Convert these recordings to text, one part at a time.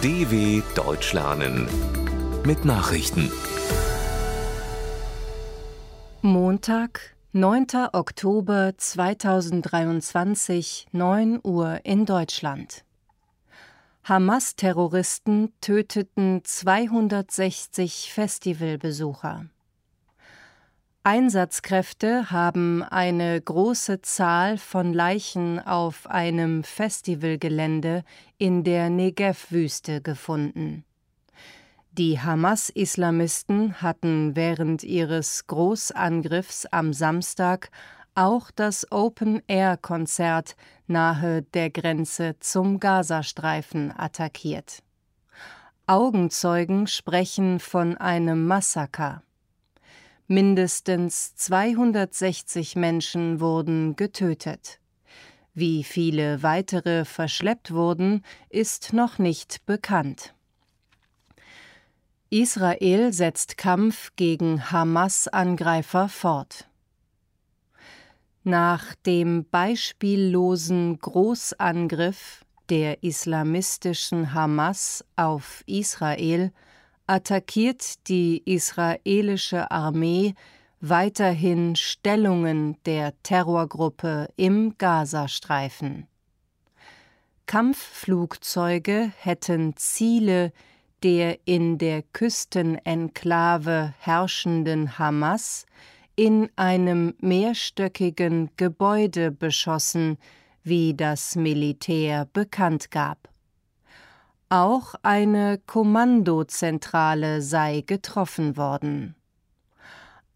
DW Deutsch lernen mit Nachrichten. Montag, 9. Oktober 2023, 9 Uhr in Deutschland. Hamas-Terroristen töteten 260 Festivalbesucher. Einsatzkräfte haben eine große Zahl von Leichen auf einem Festivalgelände in der Negev-Wüste gefunden. Die Hamas-Islamisten hatten während ihres Großangriffs am Samstag auch das Open-Air-Konzert nahe der Grenze zum Gazastreifen attackiert. Augenzeugen sprechen von einem Massaker. Mindestens 260 Menschen wurden getötet. Wie viele weitere verschleppt wurden, ist noch nicht bekannt. Israel setzt Kampf gegen Hamas-Angreifer fort. Nach dem beispiellosen Großangriff der islamistischen Hamas auf Israel attackiert die israelische Armee weiterhin Stellungen der Terrorgruppe im Gazastreifen. Kampfflugzeuge hätten Ziele der in der Küstenenklave herrschenden Hamas in einem mehrstöckigen Gebäude beschossen, wie das Militär bekannt gab. Auch eine Kommandozentrale sei getroffen worden.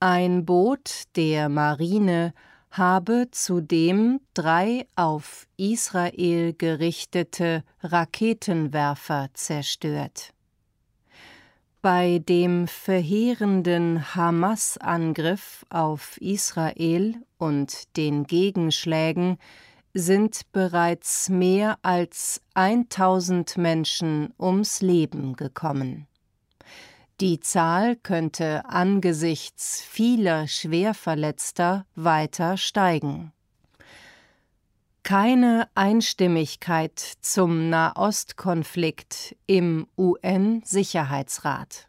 Ein Boot der Marine habe zudem drei auf Israel gerichtete Raketenwerfer zerstört. Bei dem verheerenden Hamas-Angriff auf Israel und den Gegenschlägen sind bereits mehr als 1000 Menschen ums Leben gekommen. Die Zahl könnte angesichts vieler Schwerverletzter weiter steigen. Keine Einstimmigkeit zum Nahostkonflikt im UN-Sicherheitsrat.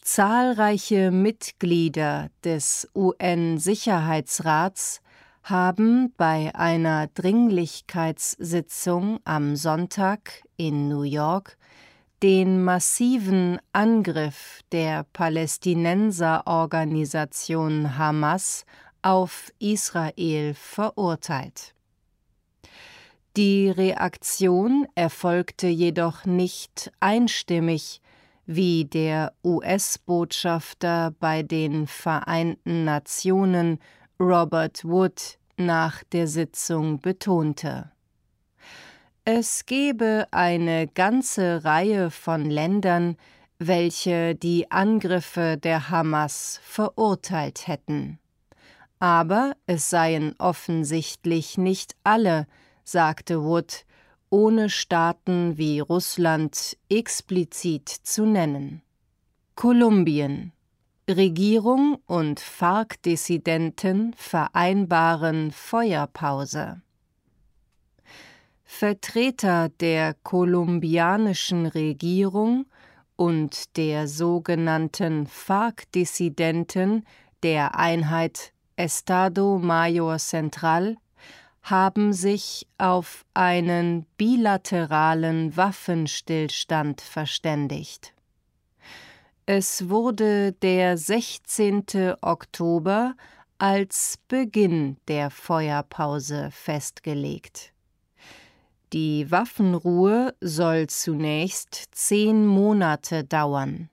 Zahlreiche Mitglieder des UN-Sicherheitsrats haben bei einer Dringlichkeitssitzung am Sonntag in New York den massiven Angriff der Palästinenserorganisation Hamas auf Israel verurteilt. Die Reaktion erfolgte jedoch nicht einstimmig, wie der US-Botschafter bei den Vereinten Nationen Robert Wood nach der Sitzung betonte. Es gebe eine ganze Reihe von Ländern, welche die Angriffe der Hamas verurteilt hätten. Aber es seien offensichtlich nicht alle, sagte Wood, ohne Staaten wie Russland explizit zu nennen. Kolumbien Regierung und FARC-Dissidenten vereinbaren Feuerpause. Vertreter der kolumbianischen Regierung und der sogenannten FARC-Dissidenten der Einheit Estado Mayor Central haben sich auf einen bilateralen Waffenstillstand verständigt. Es wurde der 16. Oktober als Beginn der Feuerpause festgelegt. Die Waffenruhe soll zunächst zehn Monate dauern.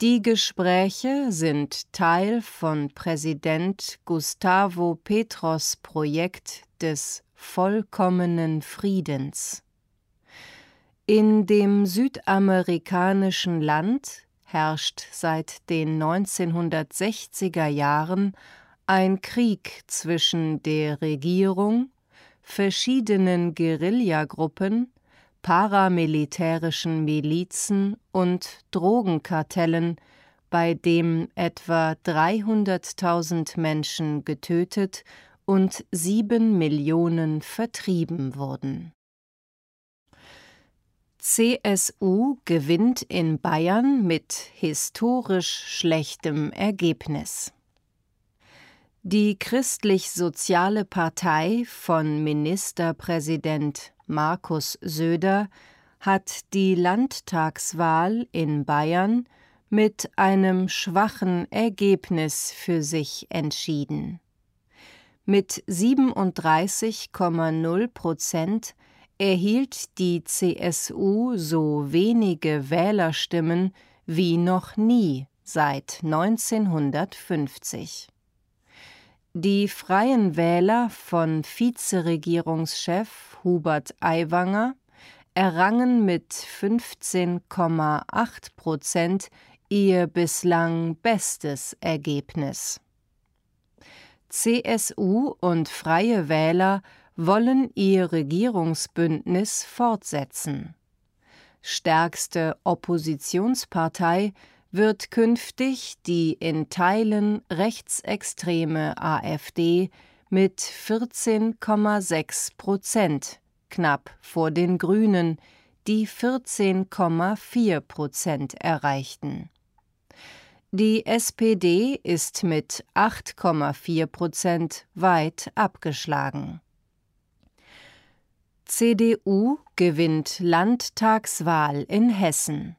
Die Gespräche sind Teil von Präsident Gustavo Petros Projekt des vollkommenen Friedens. In dem südamerikanischen Land herrscht seit den 1960er Jahren ein Krieg zwischen der Regierung, verschiedenen Guerillagruppen, paramilitärischen Milizen und Drogenkartellen, bei dem etwa 300.000 Menschen getötet und sieben Millionen vertrieben wurden CSU gewinnt in Bayern mit historisch schlechtem Ergebnis. Die Christlich-Soziale Partei von Ministerpräsident Markus Söder hat die Landtagswahl in Bayern mit einem schwachen Ergebnis für sich entschieden. Mit 37,0 Prozent erhielt die CSU so wenige Wählerstimmen wie noch nie seit 1950. Die Freien Wähler von Vizeregierungschef Hubert Aiwanger errangen mit 15,8 Prozent ihr bislang bestes Ergebnis. CSU und Freie Wähler wollen ihr Regierungsbündnis fortsetzen. Stärkste Oppositionspartei wird künftig die in Teilen rechtsextreme AfD mit 14,6 Prozent, knapp vor den Grünen, die 14,4 Prozent erreichten. Die SPD ist mit 8,4 Prozent weit abgeschlagen. CDU gewinnt Landtagswahl in Hessen.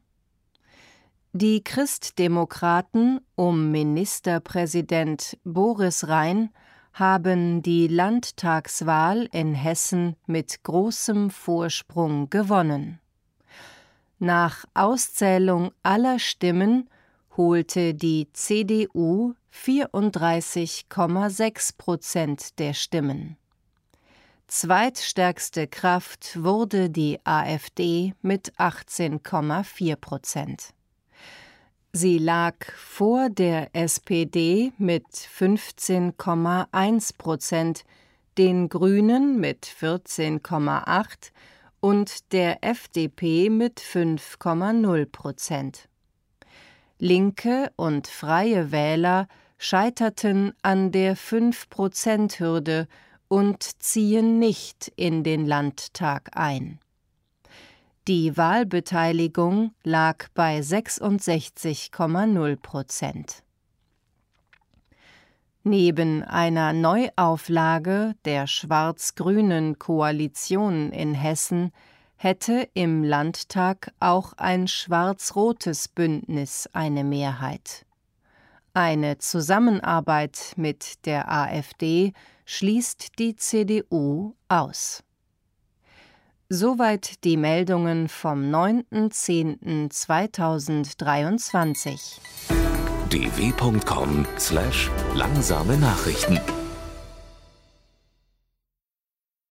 Die Christdemokraten um Ministerpräsident Boris Rhein haben die Landtagswahl in Hessen mit großem Vorsprung gewonnen. Nach Auszählung aller Stimmen holte die CDU 34,6 Prozent der Stimmen. Zweitstärkste Kraft wurde die AfD mit 18,4 Prozent. Sie lag vor der SPD mit 15,1 Prozent, den Grünen mit 14,8 und der FDP mit 5,0 Prozent. Linke und freie Wähler scheiterten an der 5-Prozent-Hürde und ziehen nicht in den Landtag ein. Die Wahlbeteiligung lag bei 66,0 Prozent. Neben einer Neuauflage der schwarz-grünen Koalition in Hessen hätte im Landtag auch ein schwarz-rotes Bündnis eine Mehrheit. Eine Zusammenarbeit mit der AfD schließt die CDU aus. Soweit die Meldungen vom 9.10.2023. dw.com/langsame Nachrichten